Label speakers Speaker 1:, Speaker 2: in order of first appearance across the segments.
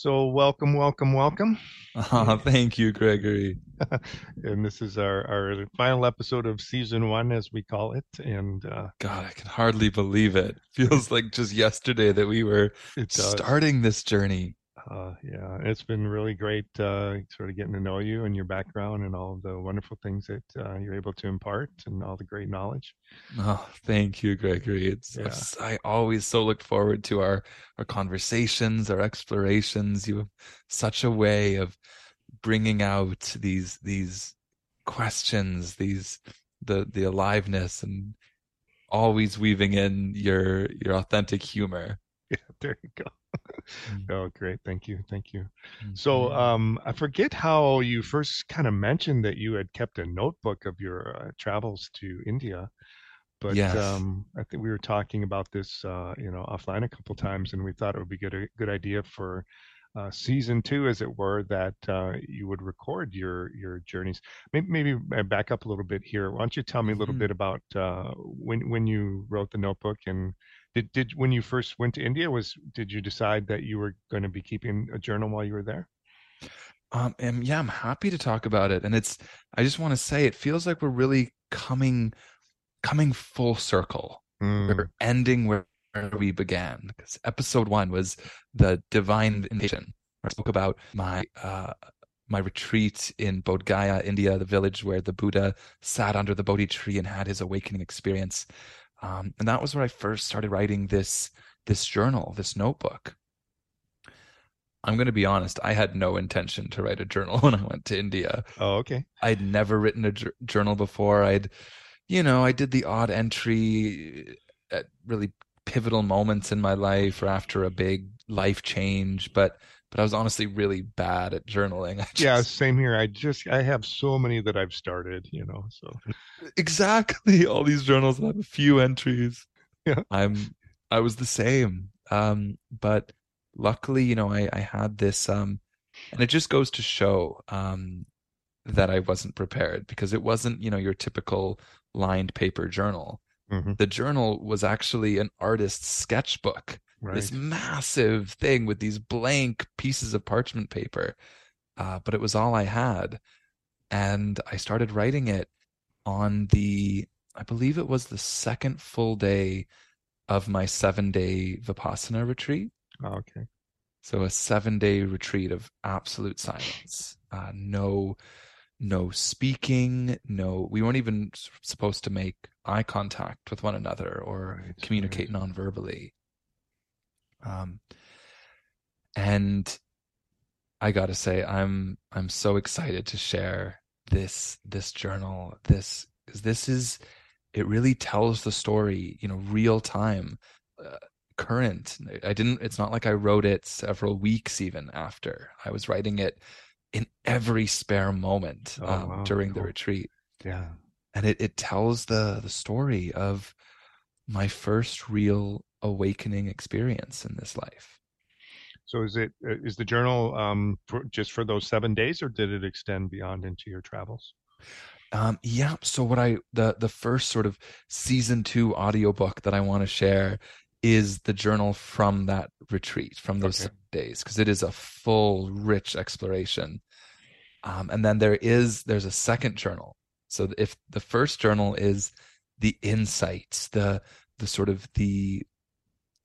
Speaker 1: So, welcome, welcome, welcome.
Speaker 2: Oh, thank you, Gregory.
Speaker 1: and this is our, our final episode of season one, as we call it. And uh,
Speaker 2: God, I can hardly believe it. Feels like just yesterday that we were starting this journey.
Speaker 1: Uh, yeah, it's been really great uh, sort of getting to know you and your background and all the wonderful things that uh, you're able to impart and all the great knowledge.
Speaker 2: Oh, thank you, Gregory. It's yeah. I always so look forward to our our conversations, our explorations. You have such a way of bringing out these these questions, these the the aliveness, and always weaving in your your authentic humor.
Speaker 1: Yeah, there you go. Mm. oh, great. Thank you. Thank you. So, mm-hmm. um, I forget how you first kind of mentioned that you had kept a notebook of your uh, travels to India. But yes. um, I think we were talking about this, uh, you know, offline a couple times, and we thought it would be good a good idea for uh, season two, as it were, that uh, you would record your your journeys. Maybe, maybe back up a little bit here. Why don't you tell me a little mm-hmm. bit about uh, when when you wrote the notebook and did did when you first went to India was did you decide that you were going to be keeping a journal while you were there?
Speaker 2: Um, and yeah, I'm happy to talk about it. And it's I just want to say it feels like we're really coming coming full circle. Mm. We're ending where we began because episode one was the divine invitation. I spoke about my uh, my retreat in Bodh Gaya, India, the village where the Buddha sat under the Bodhi tree and had his awakening experience. Um, and that was where I first started writing this this journal, this notebook. I'm going to be honest, I had no intention to write a journal when I went to India.
Speaker 1: Oh, okay.
Speaker 2: I'd never written a j- journal before. I'd, you know, I did the odd entry at really pivotal moments in my life or after a big life change, but but I was honestly really bad at journaling.
Speaker 1: Just, yeah, same here. I just I have so many that I've started, you know. So
Speaker 2: exactly all these journals have a few entries. Yeah, I'm I was the same. Um, but luckily, you know, I I had this um, and it just goes to show um that I wasn't prepared because it wasn't you know your typical lined paper journal. Mm-hmm. The journal was actually an artist's sketchbook right. this massive thing with these blank pieces of parchment paper. Uh, but it was all I had. And I started writing it on the, I believe it was the second full day of my seven day Vipassana retreat.
Speaker 1: Oh, okay.
Speaker 2: So a seven day retreat of absolute silence. Uh, no, no speaking. No, we weren't even supposed to make eye contact with one another or right, communicate right. non-verbally. Um, and I gotta say, I'm I'm so excited to share this this journal. This because this is it really tells the story, you know, real time, uh, current. I didn't. It's not like I wrote it several weeks even after. I was writing it in every spare moment oh, um, wow, during cool. the retreat.
Speaker 1: Yeah,
Speaker 2: and it it tells the the story of my first real awakening experience in this life.
Speaker 1: So is it uh, the journal um, for, just for those seven days, or did it extend beyond into your travels?
Speaker 2: Um, yeah. So what I the the first sort of season two audiobook that I want to share is the journal from that retreat from those okay. days because it is a full rich exploration um, and then there is there's a second journal so if the first journal is the insights the the sort of the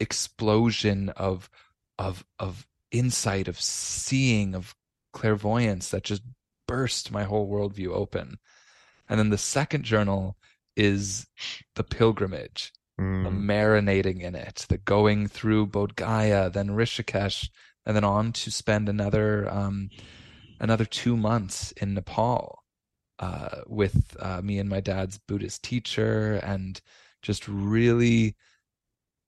Speaker 2: explosion of of of insight of seeing of clairvoyance that just burst my whole worldview open and then the second journal is the pilgrimage mm. the marinating in it the going through bodh gaya then rishikesh and then on to spend another um, another two months in nepal uh, with uh, me and my dad's buddhist teacher and just really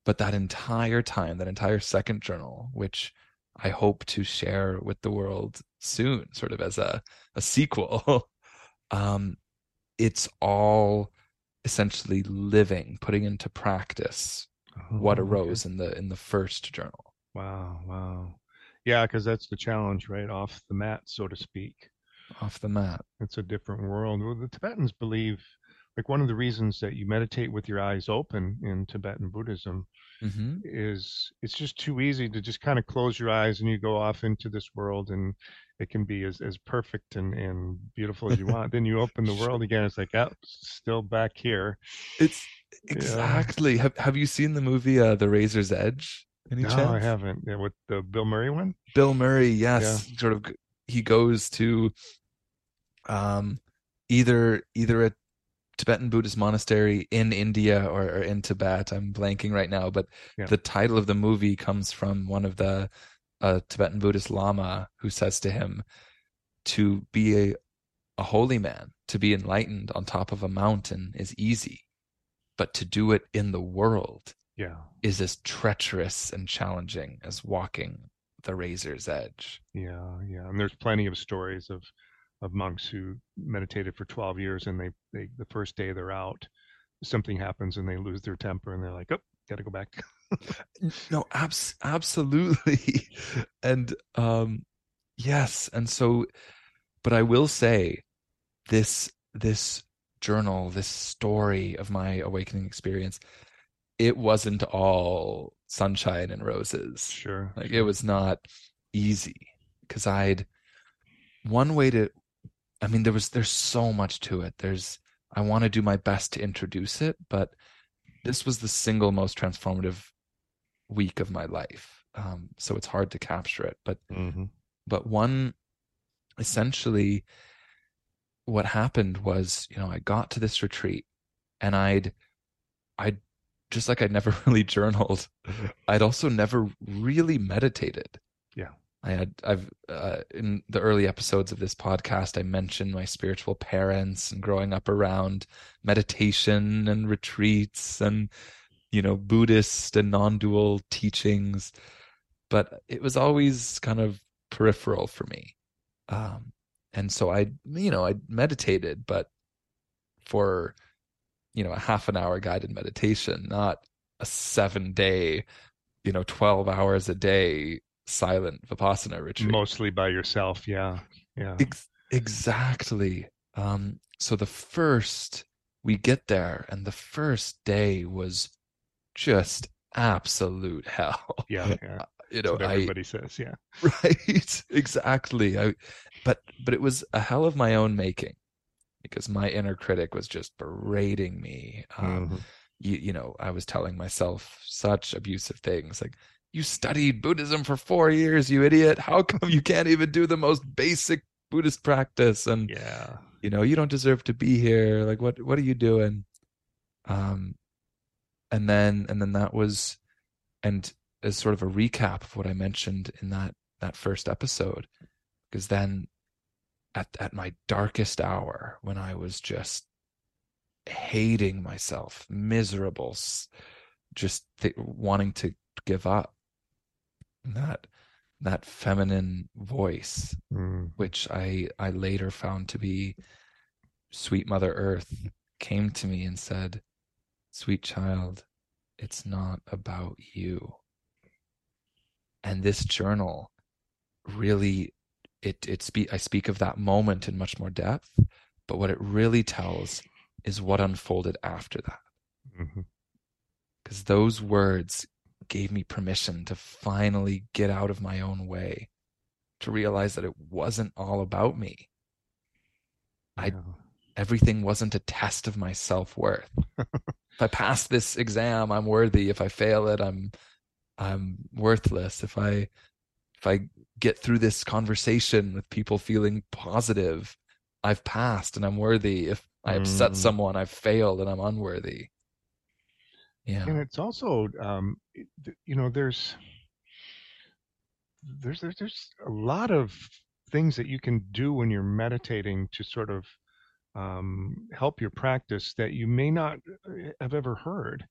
Speaker 2: but that entire time, that entire second journal, which I hope to share with the world soon, sort of as a, a sequel, um, it's all essentially living, putting into practice oh, what arose okay. in the in the first journal.
Speaker 1: Wow, wow. Yeah, because that's the challenge, right? Off the mat, so to speak.
Speaker 2: Off the mat.
Speaker 1: It's a different world. Well, the Tibetans believe like one of the reasons that you meditate with your eyes open in Tibetan Buddhism mm-hmm. is it's just too easy to just kind of close your eyes and you go off into this world and it can be as, as perfect and, and beautiful as you want. then you open the world again. It's like, oh, still back here.
Speaker 2: It's exactly. Yeah. Have Have you seen the movie uh, The Razor's Edge?
Speaker 1: Any no, chance? I haven't. Yeah, with the Bill Murray one.
Speaker 2: Bill Murray, yes. Yeah. Sort of. He goes to, um, either either a Tibetan Buddhist monastery in India or, or in Tibet. I'm blanking right now, but yeah. the title of the movie comes from one of the a Tibetan Buddhist Lama who says to him, to be a, a holy man, to be enlightened on top of a mountain is easy, but to do it in the world
Speaker 1: yeah.
Speaker 2: is as treacherous and challenging as walking the razor's edge.
Speaker 1: Yeah, yeah. And there's plenty of stories of of monks who meditated for 12 years and they, they the first day they're out something happens and they lose their temper and they're like oh got to go back
Speaker 2: no, abs- absolutely. and um yes, and so but I will say this this journal, this story of my awakening experience, it wasn't all sunshine and roses.
Speaker 1: Sure.
Speaker 2: Like it was not easy because I'd one way to I mean there was there's so much to it. There's I want to do my best to introduce it, but this was the single most transformative week of my life. Um, so it's hard to capture it. But mm-hmm. but one essentially what happened was, you know, I got to this retreat and I'd I'd just like I'd never really journaled, I'd also never really meditated.
Speaker 1: Yeah.
Speaker 2: I had I've uh, in the early episodes of this podcast I mentioned my spiritual parents and growing up around meditation and retreats and you know buddhist and non-dual teachings. But it was always kind of peripheral for me. Um, and so i you know i meditated but for you know a half an hour guided meditation not a 7 day you know 12 hours a day silent vipassana retreat
Speaker 1: mostly by yourself yeah yeah
Speaker 2: Ex- exactly um so the first we get there and the first day was just absolute hell.
Speaker 1: Yeah, yeah. You know, everybody I, says, yeah.
Speaker 2: Right, exactly. I, but but it was a hell of my own making because my inner critic was just berating me. Um, mm-hmm. you, you know, I was telling myself such abusive things like, "You studied Buddhism for four years, you idiot! How come you can't even do the most basic Buddhist practice?" And
Speaker 1: yeah,
Speaker 2: you know, you don't deserve to be here. Like, what what are you doing? Um, and then and then that was and as sort of a recap of what I mentioned in that that first episode, because then at at my darkest hour when I was just hating myself, miserable, just th- wanting to give up, that that feminine voice, mm. which I I later found to be sweet Mother Earth, came to me and said, Sweet child, it's not about you. And this journal really it it speak I speak of that moment in much more depth, but what it really tells is what unfolded after that. Because mm-hmm. those words gave me permission to finally get out of my own way, to realize that it wasn't all about me. I everything wasn't a test of my self-worth. if I pass this exam, I'm worthy. If I fail it, I'm I'm worthless. If I if I get through this conversation with people feeling positive, I've passed and I'm worthy. If I upset mm. someone, I've failed and I'm unworthy.
Speaker 1: Yeah. And it's also um you know there's there's there's a lot of things that you can do when you're meditating to sort of um, help your practice that you may not uh, have ever heard.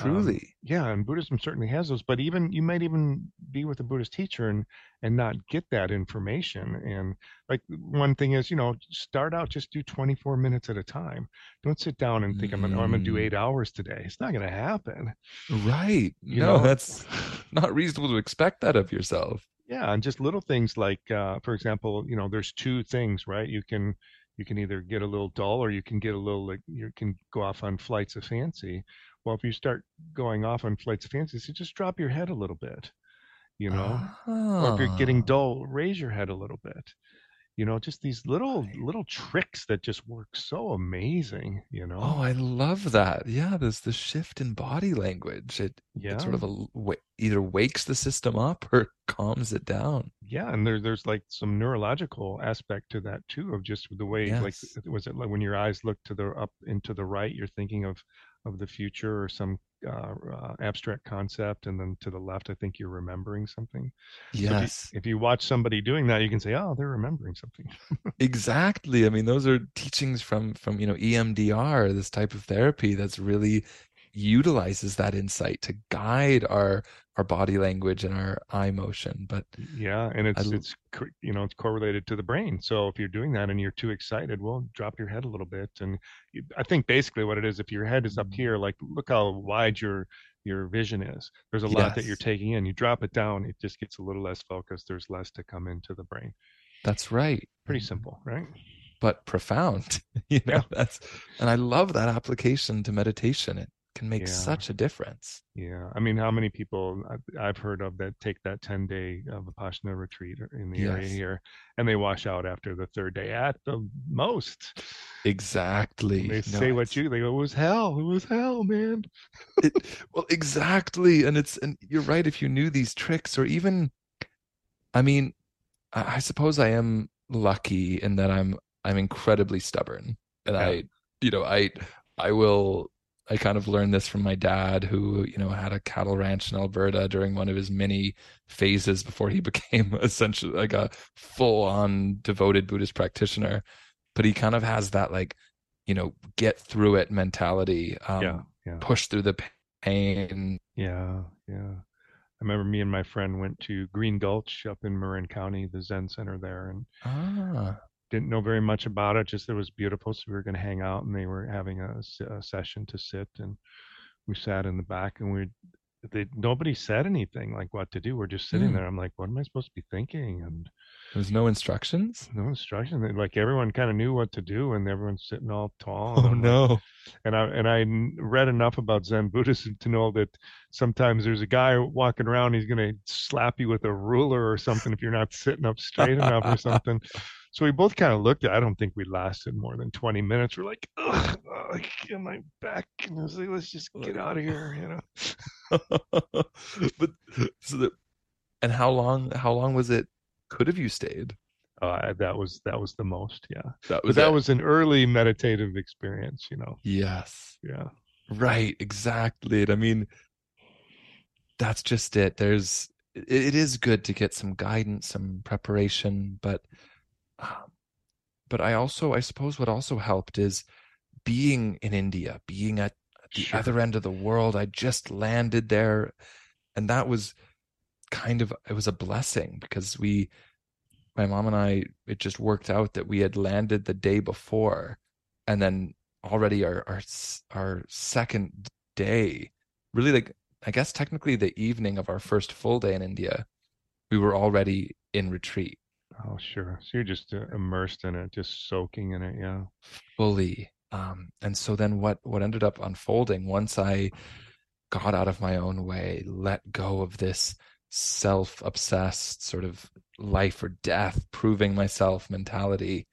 Speaker 2: Um, Truly, um,
Speaker 1: yeah, and Buddhism certainly has those. But even you might even be with a Buddhist teacher and and not get that information. And like one thing is, you know, start out just do 24 minutes at a time. Don't sit down and think mm. I'm gonna, oh, I'm gonna do eight mm. hours today. It's not gonna happen.
Speaker 2: Right. You no, know? that's not reasonable to expect that of yourself.
Speaker 1: Yeah, and just little things like, uh, for example, you know, there's two things, right? You can you can either get a little dull or you can get a little like you can go off on flights of fancy Well, if you start going off on flights of fancy, so just drop your head a little bit, you know, oh. or if you're getting ah. dull, raise your head a little bit you know just these little little tricks that just work so amazing you oh, know?
Speaker 2: Oh i love that. Yeah there's the shift in body language. It, yeah. it sort of a, either wakes the system up or calms it down.
Speaker 1: Yeah and there, there's like some neurological aspect to that too of just the way yes. like was it like when your eyes look to the up into the right you're thinking of of the future or some uh, uh, abstract concept, and then to the left, I think you're remembering something.
Speaker 2: Yes.
Speaker 1: So if, you, if, you, watch somebody doing that, you can say, "Oh, they're remembering something."
Speaker 2: exactly. I mean, those are teachings from from you know EMDR, this type of therapy that's really utilizes that insight to guide our our body language and our eye motion but
Speaker 1: yeah and it's I, it's you know it's correlated to the brain. So if you're doing that and you're too excited well drop your head a little bit and you, i think basically what it is if your head is up mm-hmm. here like look how wide your your vision is. There's a yes. lot that you're taking in. You drop it down it just gets a little less focused. There's less to come into the brain.
Speaker 2: That's right.
Speaker 1: Pretty simple right?
Speaker 2: But profound you know yeah. that's and i love that application to meditation. It can make yeah. such a difference.
Speaker 1: Yeah. I mean, how many people I've heard of that take that 10 day uh, Vipassana retreat in the yes. area here and they wash out after the third day at the most.
Speaker 2: Exactly.
Speaker 1: And they no, say what you, they go, it was hell. It was hell, man.
Speaker 2: it, well, exactly. And it's, and you're right. If you knew these tricks or even, I mean, I, I suppose I am lucky in that I'm, I'm incredibly stubborn and yeah. I, you know, I, I will I kind of learned this from my dad, who you know had a cattle ranch in Alberta during one of his many phases before he became essentially like a full-on devoted Buddhist practitioner. But he kind of has that like, you know, get through it mentality. Um, yeah, yeah. Push through the pain.
Speaker 1: Yeah, yeah. I remember me and my friend went to Green Gulch up in Marin County, the Zen Center there, and ah didn't know very much about it. Just it was beautiful, so we were going to hang out, and they were having a, a, session to sit, and we sat in the back, and we they nobody said anything like what to do. We're just sitting mm. there. I'm like, what am I supposed to be thinking? And
Speaker 2: there's no instructions.
Speaker 1: No instructions. Like everyone kind of knew what to do, and everyone's sitting all tall.
Speaker 2: Oh no!
Speaker 1: Like, and I and I read enough about Zen Buddhism to know that sometimes there's a guy walking around. He's going to slap you with a ruler or something if you're not sitting up straight enough or something. So we both kind of looked at. I don't think we lasted more than 20 minutes. We're like, Ugh, oh, my back. And I was like, let's just get out of here, you know.
Speaker 2: but so the, and how long? How long was it? Could have you stayed?
Speaker 1: Uh, that was that was the most, yeah. That was but that it. was an early meditative experience, you know.
Speaker 2: Yes.
Speaker 1: Yeah.
Speaker 2: Right. Exactly. I mean, that's just it. There's it is good to get some guidance, some preparation, but um, but I also, I suppose, what also helped is being in India, being at the sure. other end of the world. I just landed there, and that was kind of it was a blessing because we, my mom and I, it just worked out that we had landed the day before, and then already our our our second day, really like I guess technically the evening of our first full day in India, we were already in retreat
Speaker 1: Oh, sure. So you're just uh, immersed in it, just soaking in it. Yeah.
Speaker 2: Fully. Um, and so then what, what ended up unfolding once I got out of my own way, let go of this self obsessed sort of life or death, proving myself mentality,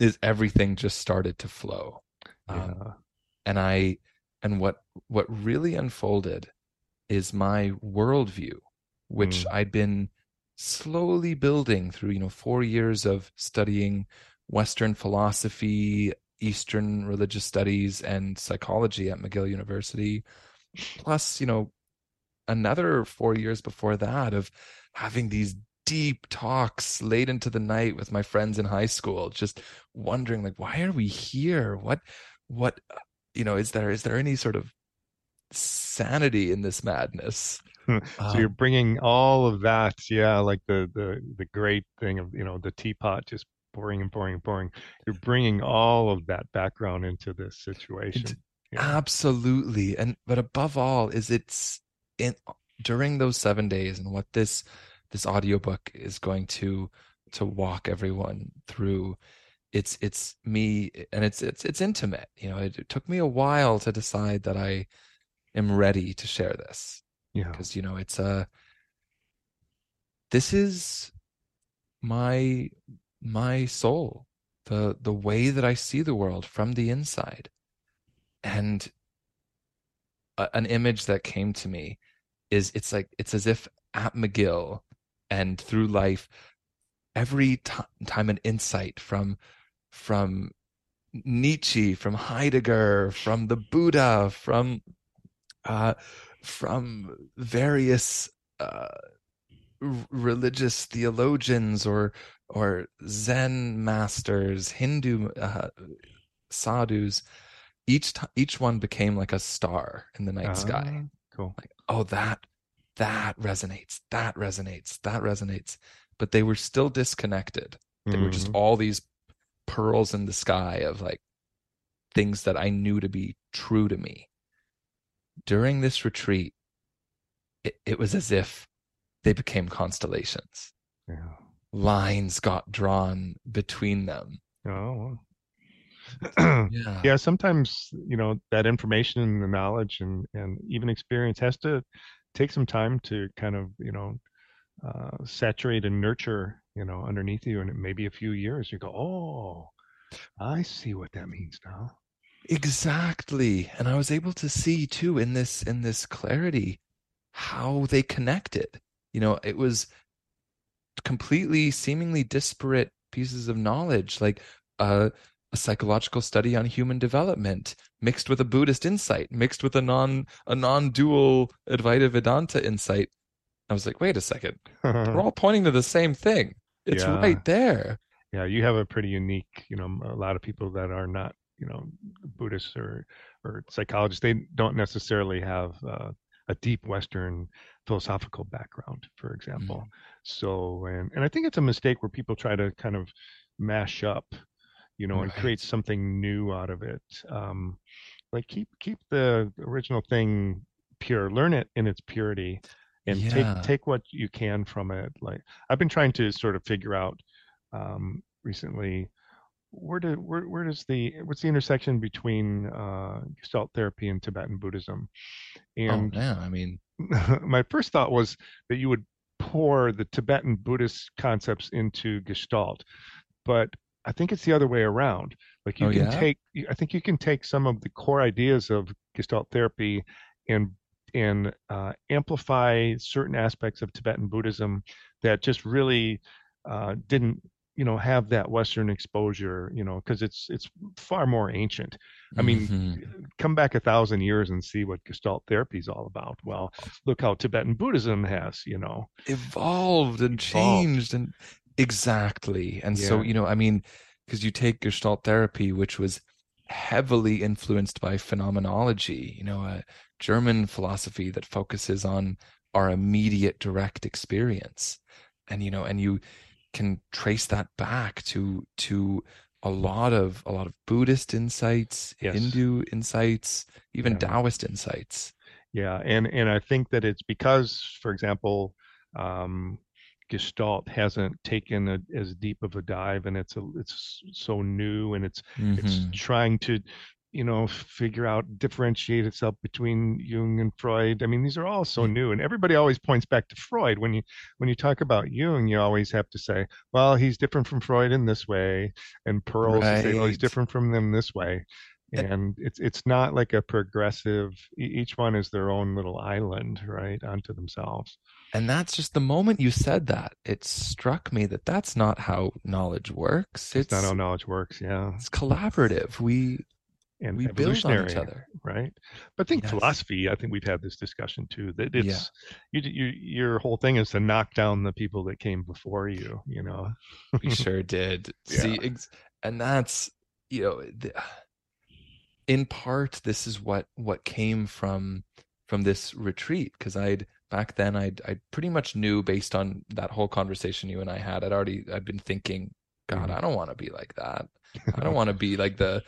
Speaker 2: is everything just started to flow. Um, yeah. Um, and I, and what, what really unfolded is my worldview, which mm. I'd been slowly building through you know four years of studying western philosophy eastern religious studies and psychology at mcgill university plus you know another four years before that of having these deep talks late into the night with my friends in high school just wondering like why are we here? What what uh, you know is there is there any sort of sanity in this madness
Speaker 1: so um, you're bringing all of that, yeah, like the the the great thing of you know the teapot just pouring and pouring and pouring. You're bringing all of that background into this situation.
Speaker 2: Yeah. Absolutely, and but above all, is it's in during those seven days, and what this this audiobook is going to to walk everyone through it's it's me and it's it's it's intimate you know it, it took me a while to decide that i am ready to share this
Speaker 1: yeah.
Speaker 2: because you know it's a this is my my soul the the way that i see the world from the inside. And a, an image that came to me is it's like it's as if at mcgill and through life every t- time an insight from from Nietzsche, from Heidegger, from the Buddha, from uh, from various uh, religious theologians or or Zen masters, Hindu uh, sadhus. Each t- each one became like a star in the night uh, sky.
Speaker 1: Cool.
Speaker 2: Like, oh, that that resonates. That resonates. That resonates. But they were still disconnected. They mm-hmm. were just mm-hmm. all these pearls in the sky of like things that I knew to be true to me. During this retreat, it, it was as if they became constellations.
Speaker 1: Yeah.
Speaker 2: Lines got drawn between them.
Speaker 1: Oh, yeah. yeah. Sometimes you know that information and the knowledge and and even experience has to take some time to kind of you know uh, saturate and nurture you know, underneath you, and maybe a few years, you go, oh, I see what that means now.
Speaker 2: Exactly, and I was able to see too in this in this clarity how they connected. You know, it was completely, seemingly disparate pieces of knowledge, like uh, a psychological study on human development mixed with a Buddhist insight, mixed with a non a non-dual Advaita Vedanta insight. I was like, wait a second, we're all pointing to the same thing. It's yeah. right there.
Speaker 1: Yeah, you have a pretty unique, you know, a lot of people that are not, you know, Buddhists or or psychologists, they don't necessarily have uh, a deep Western philosophical background, for example. Mm. So, and and I think it's a mistake where people try to kind of mash up, you know, right. and create something new out of it. Um, like keep keep the original thing pure, learn it in its purity, and yeah. take take what you can from it like i've been trying to sort of figure out um, recently where do where, where does the what's the intersection between uh, gestalt therapy and tibetan buddhism
Speaker 2: oh, and oh, yeah i mean
Speaker 1: my first thought was that you would pour the tibetan buddhist concepts into gestalt but i think it's the other way around like you oh, can yeah? take i think you can take some of the core ideas of gestalt therapy and and uh, amplify certain aspects of Tibetan Buddhism that just really uh, didn't you know have that western exposure you know because it's it's far more ancient i mean mm-hmm. come back a thousand years and see what gestalt therapy is all about well look how tibetan buddhism has you know
Speaker 2: evolved and changed and exactly and yeah. so you know i mean because you take gestalt therapy which was heavily influenced by phenomenology you know a German philosophy that focuses on our immediate direct experience. And you know, and you can trace that back to to a lot of a lot of Buddhist insights, yes. Hindu insights, even yeah. Taoist insights.
Speaker 1: Yeah, and and I think that it's because, for example, um, Gestalt hasn't taken a, as deep of a dive, and it's a it's so new, and it's mm-hmm. it's trying to you know, figure out, differentiate itself between Jung and Freud. I mean, these are all so mm. new, and everybody always points back to Freud. When you when you talk about Jung, you always have to say, well, he's different from Freud in this way, and Perls right. say, he's different from them this way. And it's it's not like a progressive. Each one is their own little island, right, unto themselves.
Speaker 2: And that's just the moment you said that, it struck me that that's not how knowledge works.
Speaker 1: It's, it's not how knowledge works. Yeah,
Speaker 2: it's collaborative. We
Speaker 1: and we evolutionary, build on each other, right? But I think yes. philosophy. I think we've had this discussion too. That it's yeah. you, you, your whole thing is to knock down the people that came before you. You know,
Speaker 2: we sure did. Yeah. See, ex- and that's you know, the, in part, this is what what came from from this retreat because I'd back then I'd I pretty much knew based on that whole conversation you and I had. I'd already I'd been thinking, God, mm-hmm. I don't want to be like that. I don't want to be like the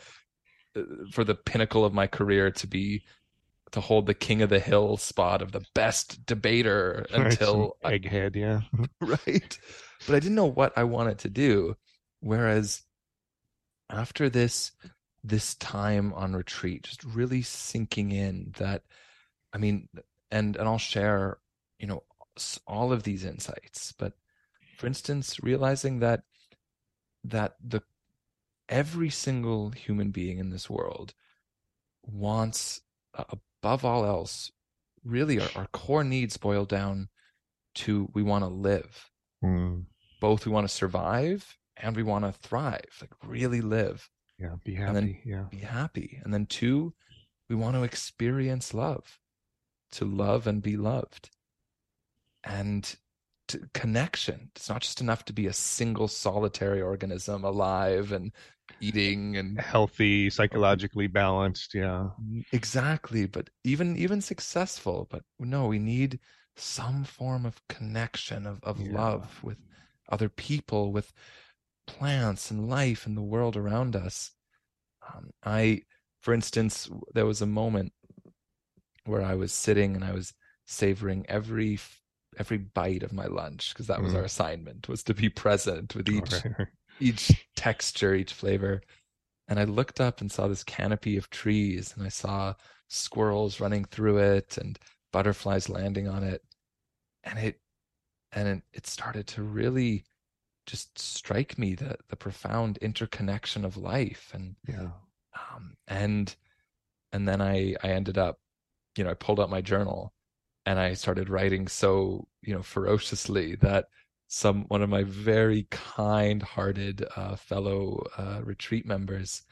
Speaker 2: for the pinnacle of my career to be to hold the king of the hill spot of the best debater until
Speaker 1: right, egghead, yeah,
Speaker 2: right. But I didn't know what I wanted to do. Whereas after this this time on retreat just really sinking in that i mean and and i'll share you know all of these insights but for instance realizing that that the every single human being in this world wants uh, above all else really our, our, core needs boil down to we want to live. Mm. both we want to survive and we want to thrive like really live.
Speaker 1: Yeah be happy yeah.
Speaker 2: be happy. And then two we want to experience love to love and be loved. And to connection it's not just enough to be a single solitary organism alive and eating and
Speaker 1: healthy psychologically balanced yeah
Speaker 2: exactly but even even successful but no we need some form of connection of, of yeah. love with other people with plants and life and the world around us um, i for instance there was a moment where i was sitting and i was savoring every every bite of my lunch because that was mm. our assignment was to be present with each right each texture, each flavor. And I looked up and saw this canopy of trees, and I saw squirrels running through it and butterflies landing on it. And it and it, started to really just strike me the the profound interconnection of life and
Speaker 1: yeah
Speaker 2: um, and and then I I ended up you know I pulled out my journal and I started writing so you know ferociously that some one of my very kind-hearted uh, fellow uh, retreat members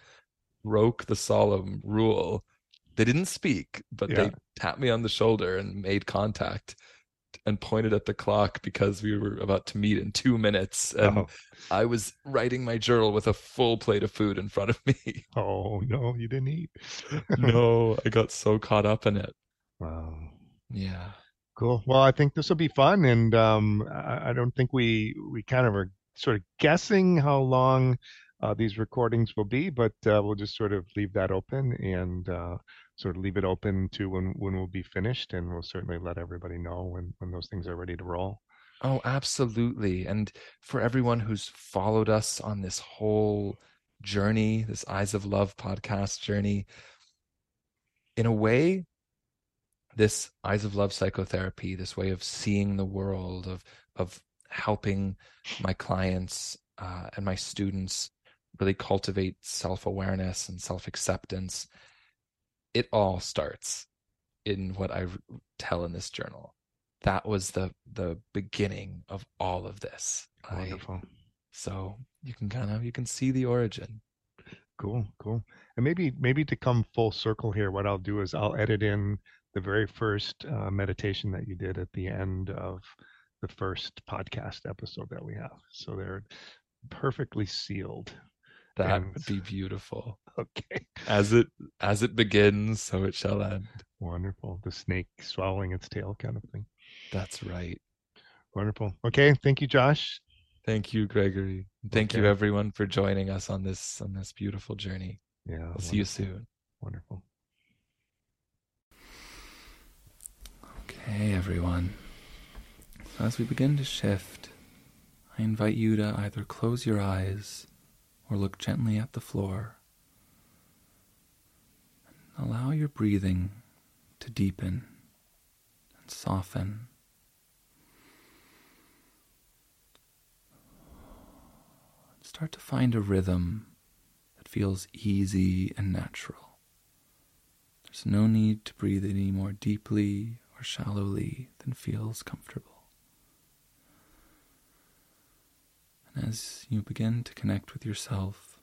Speaker 2: broke the solemn rule. They didn't speak, but yeah. they tapped me on the shoulder and made contact and pointed at the clock because we were about to meet in two minutes. And oh. I was writing my journal with a full plate of food in front of me.
Speaker 1: Oh no, you didn't eat.
Speaker 2: no, I got so caught up in it.
Speaker 1: Wow.
Speaker 2: Yeah.
Speaker 1: Cool. Well, I think this will be fun, and um, I, don't think we we kind of are sort of guessing how long uh, these recordings will be, but uh, we'll just sort of leave that open and uh, sort of leave it open to when when we'll be finished, and we'll certainly let everybody know when when those things are ready to roll.
Speaker 2: Oh, absolutely. And for everyone who's followed us on this whole journey, this Eyes of Love podcast journey, in a way, this eyes of love psychotherapy this way of seeing the world of of helping my clients uh, and my students really cultivate self-awareness and self-acceptance it all starts in what i tell in this journal. That was the the beginning of all of this.
Speaker 1: Wonderful. I,
Speaker 2: so you can kind of you can see the origin.
Speaker 1: Cool cool. And maybe maybe to come full circle here what i'll do is i'll edit in the very first uh, meditation that you did at the end of the first podcast episode that we have. So they're perfectly sealed.
Speaker 2: That and... would be beautiful.
Speaker 1: Okay.
Speaker 2: As it as it begins, so it shall end.
Speaker 1: Wonderful. The snake swallowing its tail kind of thing.
Speaker 2: That's right.
Speaker 1: Wonderful. Okay. Thank you, Josh.
Speaker 2: Thank you, Gregory. Thank okay. you everyone for joining us on this on this beautiful journey.
Speaker 1: Yeah.
Speaker 2: We'll wonderful. see you soon.
Speaker 1: Wonderful.
Speaker 2: Okay, everyone. So as we begin to shift, I invite you to either close your eyes or look gently at the floor. Allow your breathing to deepen and soften. Start to find a rhythm that feels easy and natural. There's no need to breathe any more deeply shallowly than feels comfortable. And as you begin to connect with yourself,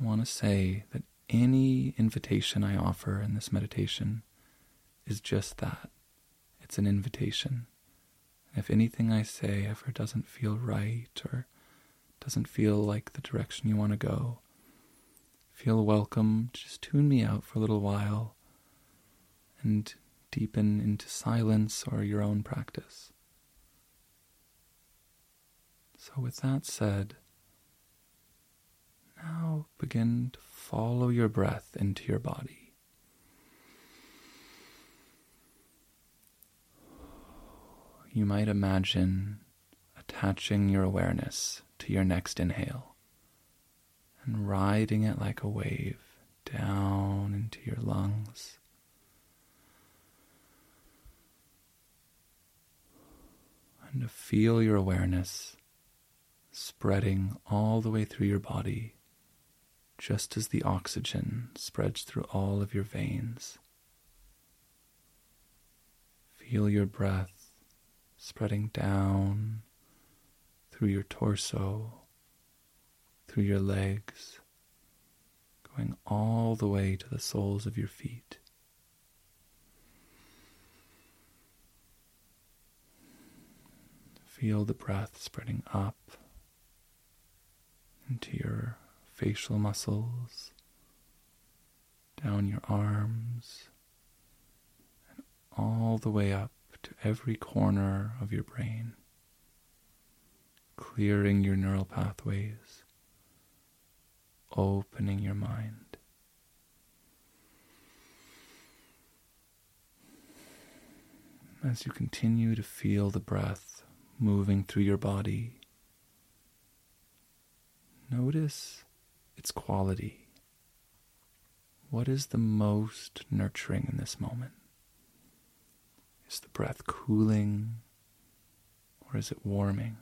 Speaker 2: I want to say that any invitation I offer in this meditation is just that it's an invitation. If anything I say ever doesn't feel right or doesn't feel like the direction you want to go, feel welcome. Just tune me out for a little while and deepen into silence or your own practice. So, with that said, now begin to follow your breath into your body. You might imagine attaching your awareness to your next inhale
Speaker 3: and riding it like a wave down into your lungs. And to feel your awareness spreading all the way through your body, just as the oxygen spreads through all of your veins. Feel your breath spreading down through your torso, through your legs, going all the way to the soles of your feet. Feel the breath spreading up into your facial muscles, down your arms, and all the way up to every corner of your brain, clearing your neural pathways, opening your mind. As you continue to feel the breath moving through your body, notice its quality. What is the most nurturing in this moment? Is the breath cooling or is it warming?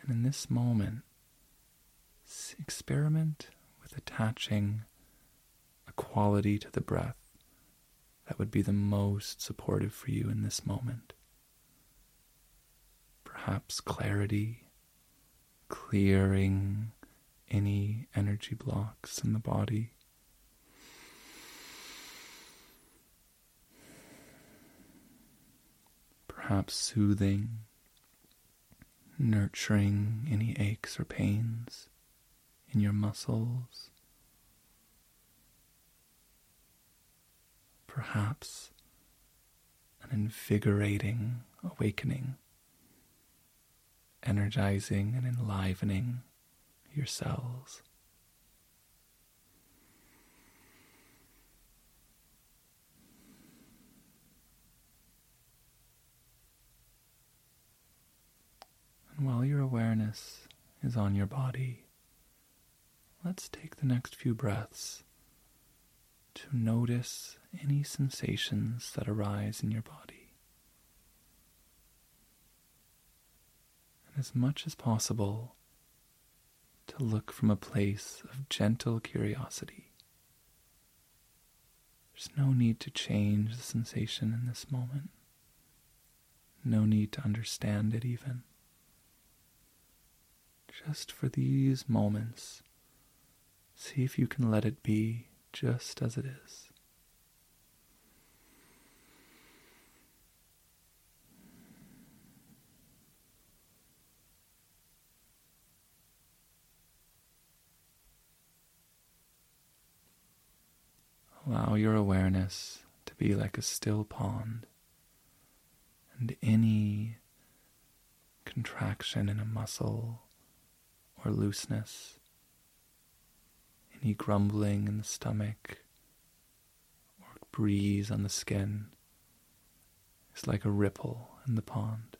Speaker 3: And in this moment, experiment with attaching a quality to the breath that would be the most supportive for you in this moment. Perhaps clarity, clearing any energy blocks in the body. Perhaps soothing, nurturing any aches or pains in your muscles. Perhaps an invigorating awakening energizing and enlivening your cells. And while your awareness is on your body, let's take the next few breaths to notice any sensations that arise in your body. And as much as possible to look from a place of gentle curiosity. There's no need to change the sensation in this moment, no need to understand it even. Just for these moments, see if you can let it be just as it is. Allow your awareness to be like a still pond, and any contraction in a muscle or looseness, any grumbling in the stomach or breeze on the skin is like a ripple in the pond.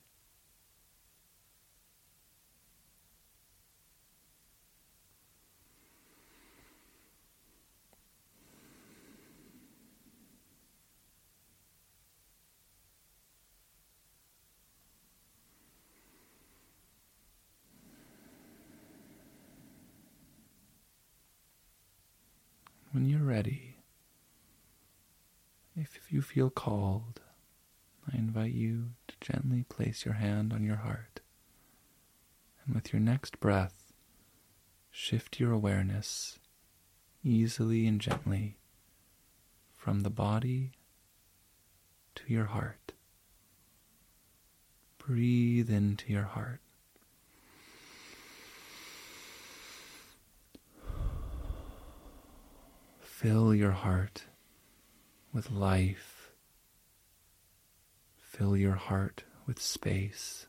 Speaker 3: when you're ready, if you feel called, I invite you to gently place your hand on your heart. And with your next breath, shift your awareness easily and gently from the body to your heart. Breathe into your heart. Fill your heart with life. Fill your heart with space.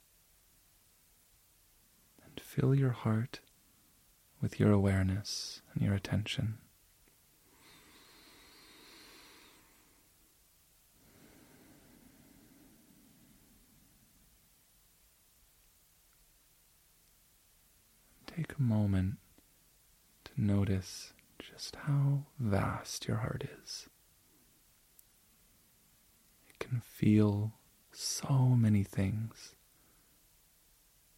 Speaker 3: And fill your heart with your awareness and your attention. take a moment to notice just how vast your heart is. It can feel so many things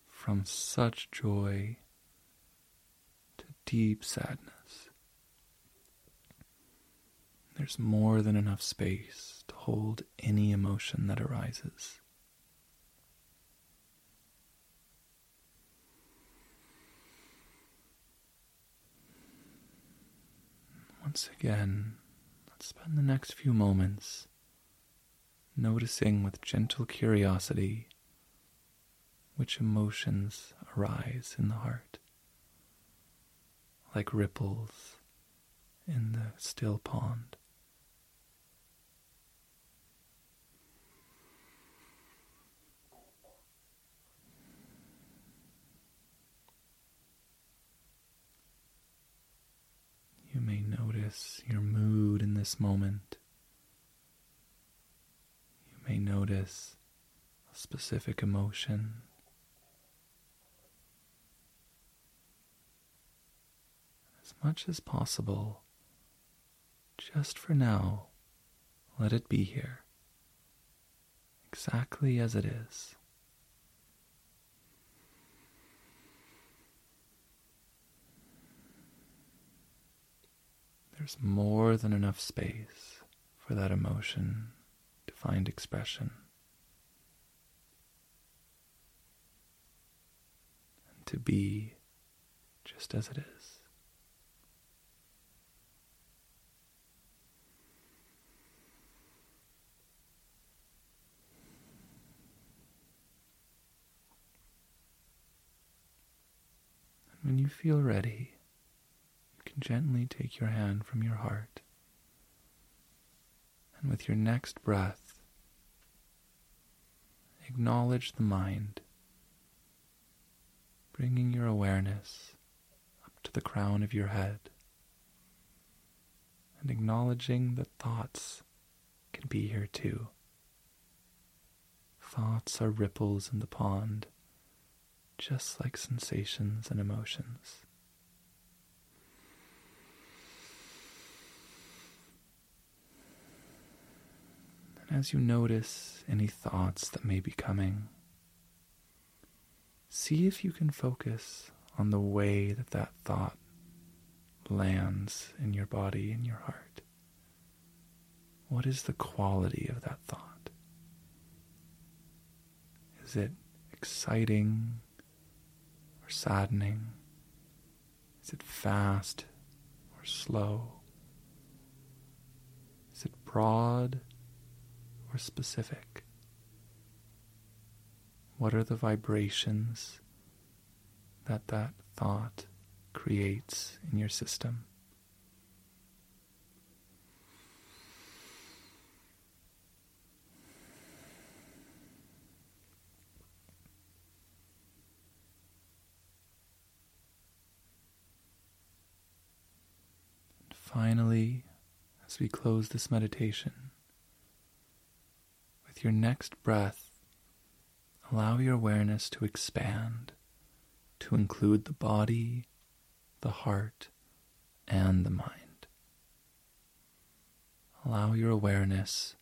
Speaker 3: from such joy to deep sadness. There's more than enough space to hold any emotion that arises. Once again, let's spend the next few moments noticing with gentle curiosity which emotions arise in the heart, like ripples in the still pond. You may notice your mood in this moment. You may notice a specific emotion. As much as possible, just for now, let it be here, exactly as it is. There's more than enough space for that emotion to find expression and to be just as it is. When you feel ready, can gently take your hand from your heart. And with your next breath, acknowledge the mind, bringing your awareness up to the crown of your head, and acknowledging that thoughts can be here too. Thoughts are ripples in the pond, just like sensations and emotions. As you notice any thoughts that may be coming, see if you can focus on the way that that thought lands in your body and your heart. What is the quality of that thought? Is it exciting or saddening? Is it fast or slow? Is it broad or specific? What are the vibrations that that thought creates in your system? finally, as we close this meditation, your next breath, allow your awareness to expand to include the body, the heart, and the mind. Allow your awareness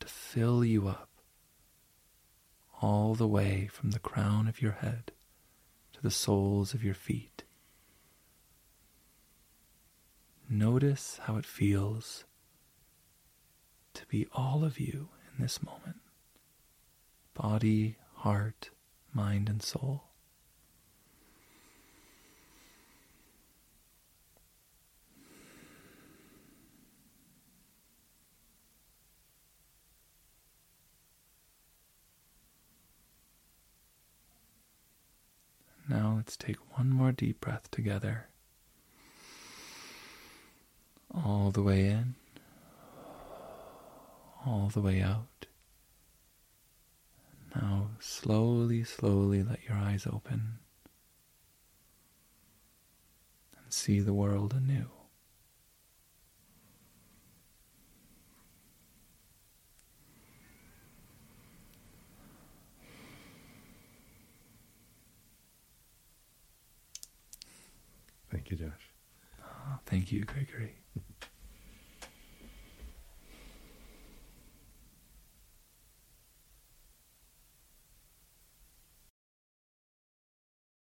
Speaker 3: to fill you up all the way from the crown of your head to the soles of your feet. Notice how it feels to be all of you in this moment body, heart, mind, and soul. Now let's take one more deep breath together. All the way in all the way out. Now, slowly, slowly let your eyes open and see the world anew. Thank you, Josh. Oh, thank you, Gregory.